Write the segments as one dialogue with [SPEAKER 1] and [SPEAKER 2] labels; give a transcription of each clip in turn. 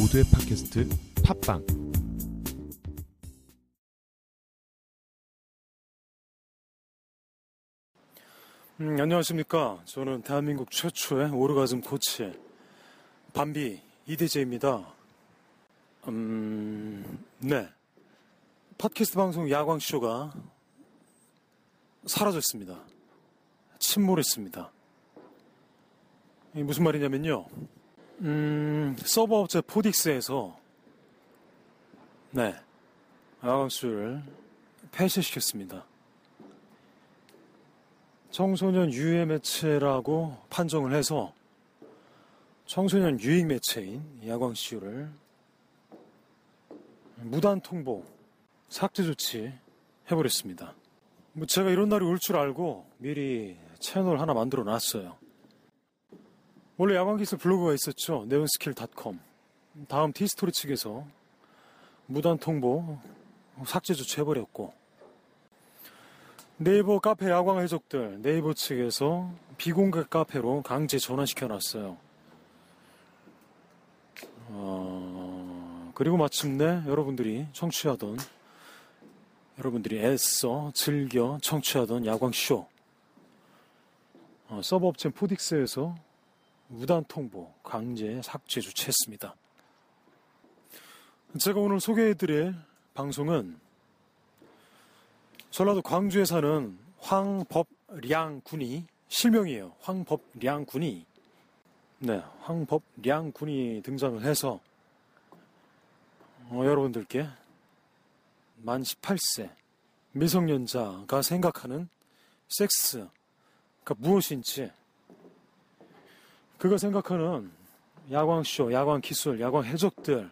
[SPEAKER 1] 모두의 팟캐스트 팟빵
[SPEAKER 2] 음, 안녕하십니까. 저는 대한민국 최초의 오르가즘 코치, 밤비 이대재입니다. 음, 네. 팟캐스트 방송 야광쇼가 사라졌습니다. 침몰했습니다. 무슨 말이냐면요. 음, 서버 업체 포딕스에서, 네. 야광쇼를 폐쇄시켰습니다. 청소년 유해 매체라고 판정을 해서 청소년 유익 매체인 야광쇼를 무단 통보, 삭제 조치 해버렸습니다. 뭐 제가 이런 날이 올 줄 알고 미리 채널 하나 만들어 놨어요. 원래 야광기술 블로그가 있었죠. 네온스킬.com. 다음 티스토리 측에서 무단 통보, 삭제 조치 해버렸고 네이버 카페 야광 해적들 네이버 측에서 비공개 카페로 강제 전환시켜 놨어요. 어, 그리고 마침내 여러분들이 청취하던 여러분들이 애써 즐겨 청취하던 야광쇼 어, 서버 업체 포딕스에서 무단 통보 강제 삭제 조치했습니다. 제가 오늘 소개해드릴 방송은 전라도 광주에 사는 황법량 군이 실명이에요. 황법량 군이 네, 황법량 군이 등장을 해서 어, 여러분들께 만 18세 미성년자가 생각하는 섹스 가 무엇인지 그가 생각하는 야광쇼, 야광 기술, 야광 해적들이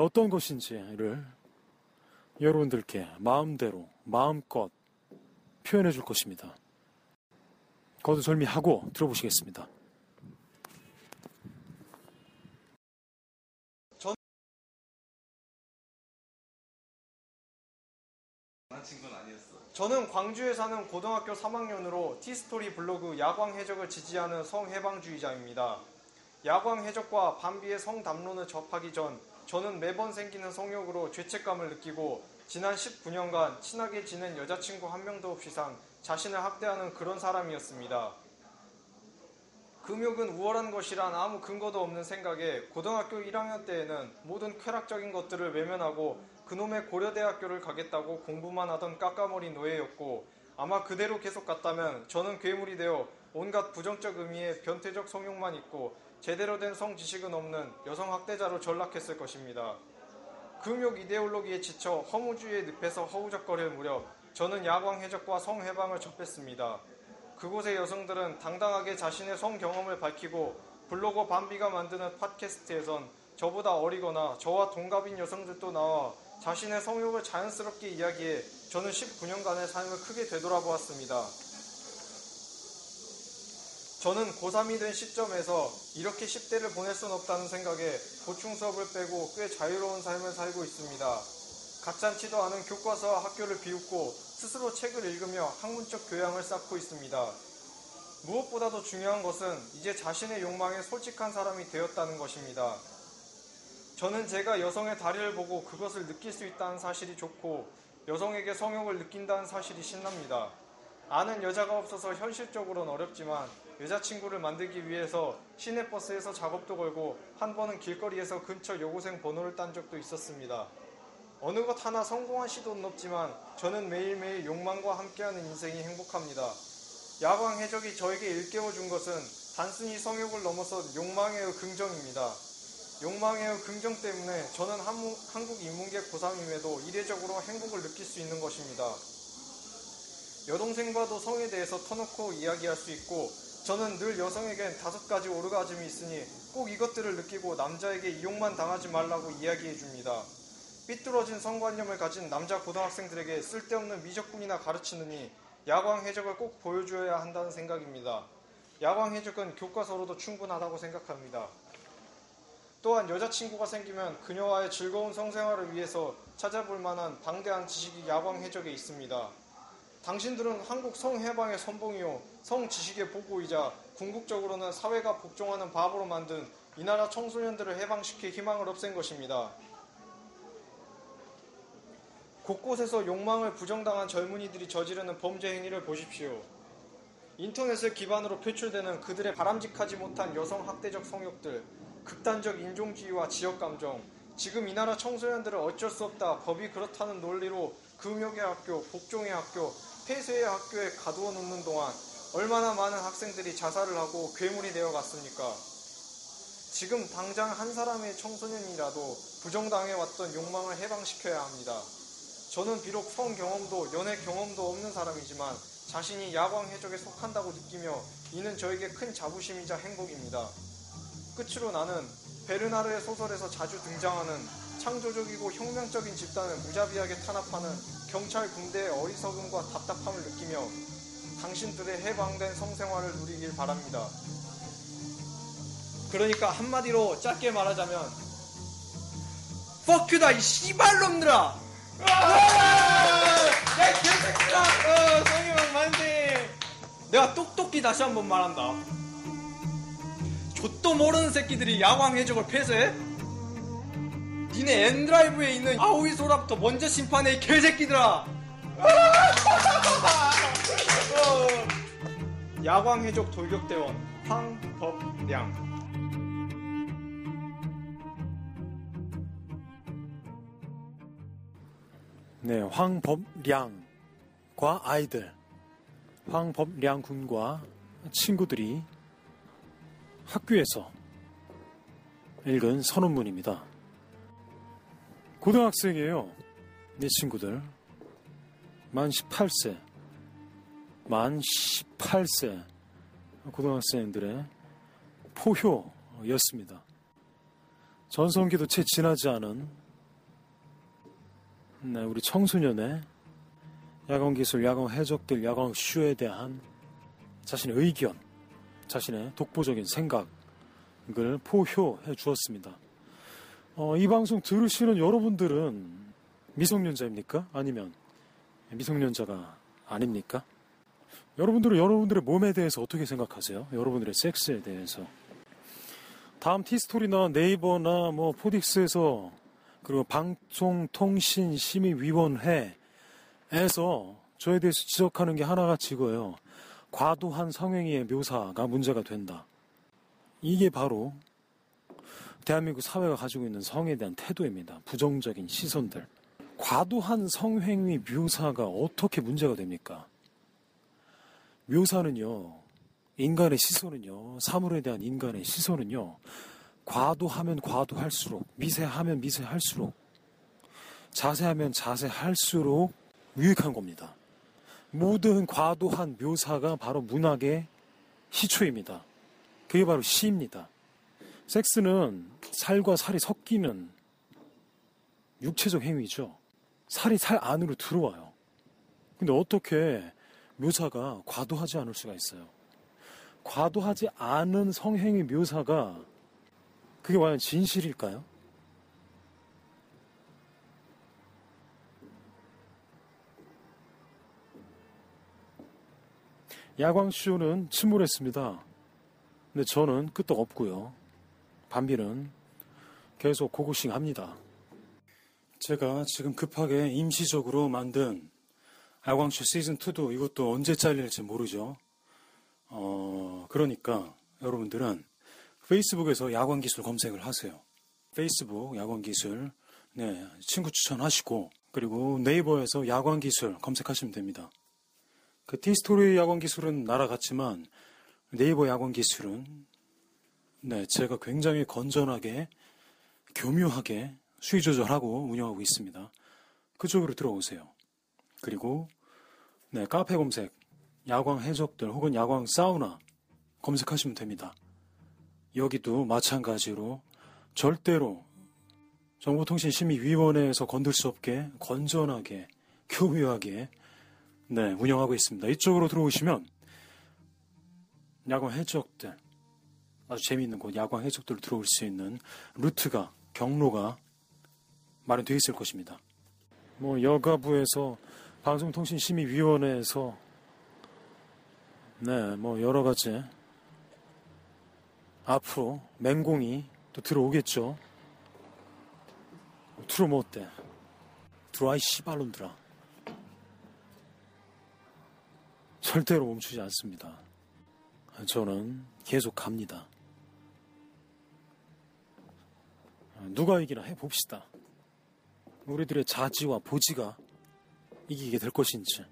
[SPEAKER 2] 어떤 것인지를 여러분들께 마음대로 마음껏 표현해 줄 것입니다. 거두절미하고 들어보시겠습니다.
[SPEAKER 3] 저는 광주에 사는 고등학교 3학년으로 티스토리 블로그 야광 해적을 지지하는 성해방주의자입니다. 야광 해적과 반비의 성 담론을 접하기 전 저는 매번 생기는 성욕으로 죄책감을 느끼고 지난 19년간 친하게 지낸 여자친구 한 명도 없이 산 자신을 학대하는 그런 사람이었습니다. 금욕은 우월한 것이란 아무 근거도 없는 생각에 고등학교 1학년 때에는 모든 쾌락적인 것들을 외면하고 그놈의 고려대학교를 가겠다고 공부만 하던 까까머리 노예였고 아마 그대로 계속 갔다면 저는 괴물이 되어 온갖 부정적 의미의 변태적 성욕만 있고 제대로 된 성 지식은 없는 여성 학대자로 전락했을 것입니다. 금욕 이데올로기에 지쳐 허무주의의 늪에서 허우적거릴 무렵 저는 야광 해적과 성 해방을 접했습니다. 그곳의 여성들은 당당하게 자신의 성 경험을 밝히고 블로거 밤비가 만드는 팟캐스트에선 저보다 어리거나 저와 동갑인 여성들도 나와 자신의 성욕을 자연스럽게 이야기해 저는 19년간의 삶을 크게 되돌아보았습니다. 저는 고3이 된 시점에서 이렇게 10대를 보낼 순 없다는 생각에 보충 수업을 빼고 꽤 자유로운 삶을 살고 있습니다. 가짠치도 않은 교과서와 학교를 비웃고 스스로 책을 읽으며 학문적 교양을 쌓고 있습니다. 무엇보다도 중요한 것은 이제 자신의 욕망에 솔직한 사람이 되었다는 것입니다. 저는 제가 여성의 다리를 보고 그것을 느낄 수 있다는 사실이 좋고 여성에게 성욕을 느낀다는 사실이 신납니다. 아는 여자가 없어서 현실적으로는 어렵지만 여자친구를 만들기 위해서 시내버스에서 작업도 걸고 한 번은 길거리에서 근처 여고생 번호를 딴 적도 있었습니다. 어느 것 하나 성공한 시도는 없지만 저는 매일매일 욕망과 함께하는 인생이 행복합니다. 야광 해적이 저에게 일깨워 준 것은 단순히 성욕을 넘어서 욕망의 긍정입니다. 욕망의 긍정 때문에 저는 한국 인문계 고3임에도 이례적으로 행복을 느낄 수 있는 것입니다. 여동생과도 성에 대해서 터놓고 이야기할 수 있고 저는 늘 여성에겐 다섯 가지 오르가즘이 있으니 꼭 이것들을 느끼고 남자에게 이용만 당하지 말라고 이야기해 줍니다. 삐뚤어진 성관념을 가진 남자 고등학생들에게 쓸데없는 미적분이나 가르치느니 야광 해적을 꼭 보여줘야 한다는 생각입니다. 야광 해적은 교과서로도 충분하다고 생각합니다. 또한 여자친구가 생기면 그녀와의 즐거운 성생활을 위해서 찾아볼 만한 방대한 지식이 야광 해적에 있습니다. 당신들은 한국 성해방의 선봉이요, 성지식의 보고이자 궁극적으로는 사회가 복종하는 바보로 만든 이 나라 청소년들을 해방시켜 희망을 없앤 것입니다. 곳곳에서 욕망을 부정당한 젊은이들이 저지르는 범죄 행위를 보십시오. 인터넷을 기반으로 표출되는 그들의 바람직하지 못한 여성 학대적 성욕들, 극단적 인종주의와 지역 감정, 지금 이 나라 청소년들은 어쩔 수 없다, 법이 그렇다는 논리로 금욕의 학교, 복종의 학교, 폐쇄의 학교에 가두어 놓는 동안 얼마나 많은 학생들이 자살을 하고 괴물이 되어 갔습니까? 지금 당장 한 사람의 청소년이라도 부정당해 왔던 욕망을 해방시켜야 합니다. 저는 비록 성 경험도 연애 경험도 없는 사람이지만 자신이 야광 해적에 속한다고 느끼며 이는 저에게 큰 자부심이자 행복입니다. 끝으로 나는 베르나르의 소설에서 자주 등장하는 창조적이고 혁명적인 집단을 무자비하게 탄압하는 경찰 군대의 어리석음과 답답함을 느끼며 당신들의 해방된 성생활을 누리길 바랍니다. 그러니까 한마디로 짧게 말하자면 Fuck you다 이 씨발놈들아! 야 개새끼야! 어, 성희형 만세! 내가 똑똑히 다시 한 번 말한다. 좆도 모르는 새끼들이 야광 해적을 폐쇄해? 니네 엔드라이브에 있는 아오이 소라부터 먼저 심판해 이 개새끼들아! 어. 야광 해적 돌격대원 황법량
[SPEAKER 2] 네, 황법량과 아이들, 황법량 군과 친구들이 학교에서 읽은 선언문입니다. 고등학생이에요. 네 친구들. 만 18세. 만 18세. 고등학생들의 포효였습니다. 전성기도 채 지나지 않은 네, 우리 청소년의 야광 기술, 야광 해적들, 야광 슈에 대한 자신의 의견, 자신의 독보적인 생각을 포효해 주었습니다. 어, 이 방송 들으시는 여러분들은 미성년자입니까? 아니면 미성년자가 아닙니까? 여러분들은 여러분들의 몸에 대해서 어떻게 생각하세요? 여러분들의 섹스에 대해서. 다음 티스토리나 네이버나 뭐 포딕스에서 그리고 방송통신심의위원회에서 저에 대해서 지적하는 게 하나같이 이거예요. 과도한 성행위의 묘사가 문제가 된다. 이게 바로 대한민국 사회가 가지고 있는 성에 대한 태도입니다. 부정적인 시선들. 과도한 성행위 묘사가 어떻게 문제가 됩니까? 묘사는요, 인간의 시선은요, 사물에 대한 인간의 시선은요, 과도하면 과도할수록, 미세하면 미세할수록, 자세하면 자세할수록 유익한 겁니다. 모든 과도한 묘사가 바로 문학의 시초입니다. 그게 바로 시입니다. 섹스는 살과 살이 섞이는 육체적 행위죠. 살이 살 안으로 들어와요. 근데 어떻게 묘사가 과도하지 않을 수가 있어요? 과도하지 않은 성행위 묘사가 그게 과연 진실일까요? 야광쇼는 침몰했습니다. 근데 저는 끄떡 없고요. 반비는 계속 고고싱 합니다. 제가 지금 급하게 임시적으로 만든 야광쇼 시즌2도 이것도 언제 잘릴지 모르죠. 어, 그러니까 여러분들은 페이스북에서 야광 기술 검색을 하세요. 페이스북 야광 기술, 네, 친구 추천하시고, 그리고 네이버에서 야광 기술 검색하시면 됩니다. 그 티스토리 야광 기술은 날아갔지만, 네이버 야광 기술은, 네, 제가 굉장히 건전하게, 교묘하게 수위 조절하고 운영하고 있습니다. 그쪽으로 들어오세요. 그리고, 네, 카페 검색, 야광 해적들 혹은 야광 사우나 검색하시면 됩니다. 여기도 마찬가지로 절대로 정보통신심의위원회에서 건들 수 없게 건전하게 교묘하게 네, 운영하고 있습니다. 이쪽으로 들어오시면 야광 해적들 아주 재미있는 곳 야광 해적들로 들어올 수 있는 루트가 경로가 마련되어 있을 것입니다. 뭐 여가부에서 방송통신심의위원회에서 네, 뭐 여러 가지 앞으로 맹공이 또 들어오겠죠. 들어오면 뭐 어때? 들어와 이 씨발놈들아. 절대로 멈추지 않습니다. 저는 계속 갑니다. 누가 이기나 해봅시다. 우리들의 자지와 보지가 이기게 될 것인지.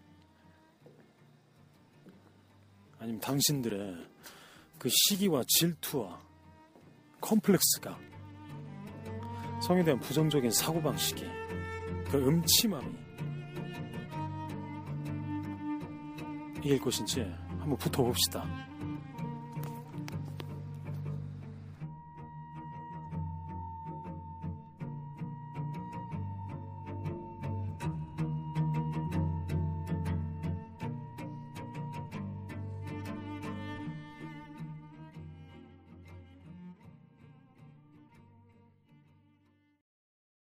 [SPEAKER 2] 아니면 당신들의 그 시기와 질투와 컴플렉스가 성에 대한 부정적인 사고방식이 그 음침함이 이길 것인지 한번 붙어봅시다.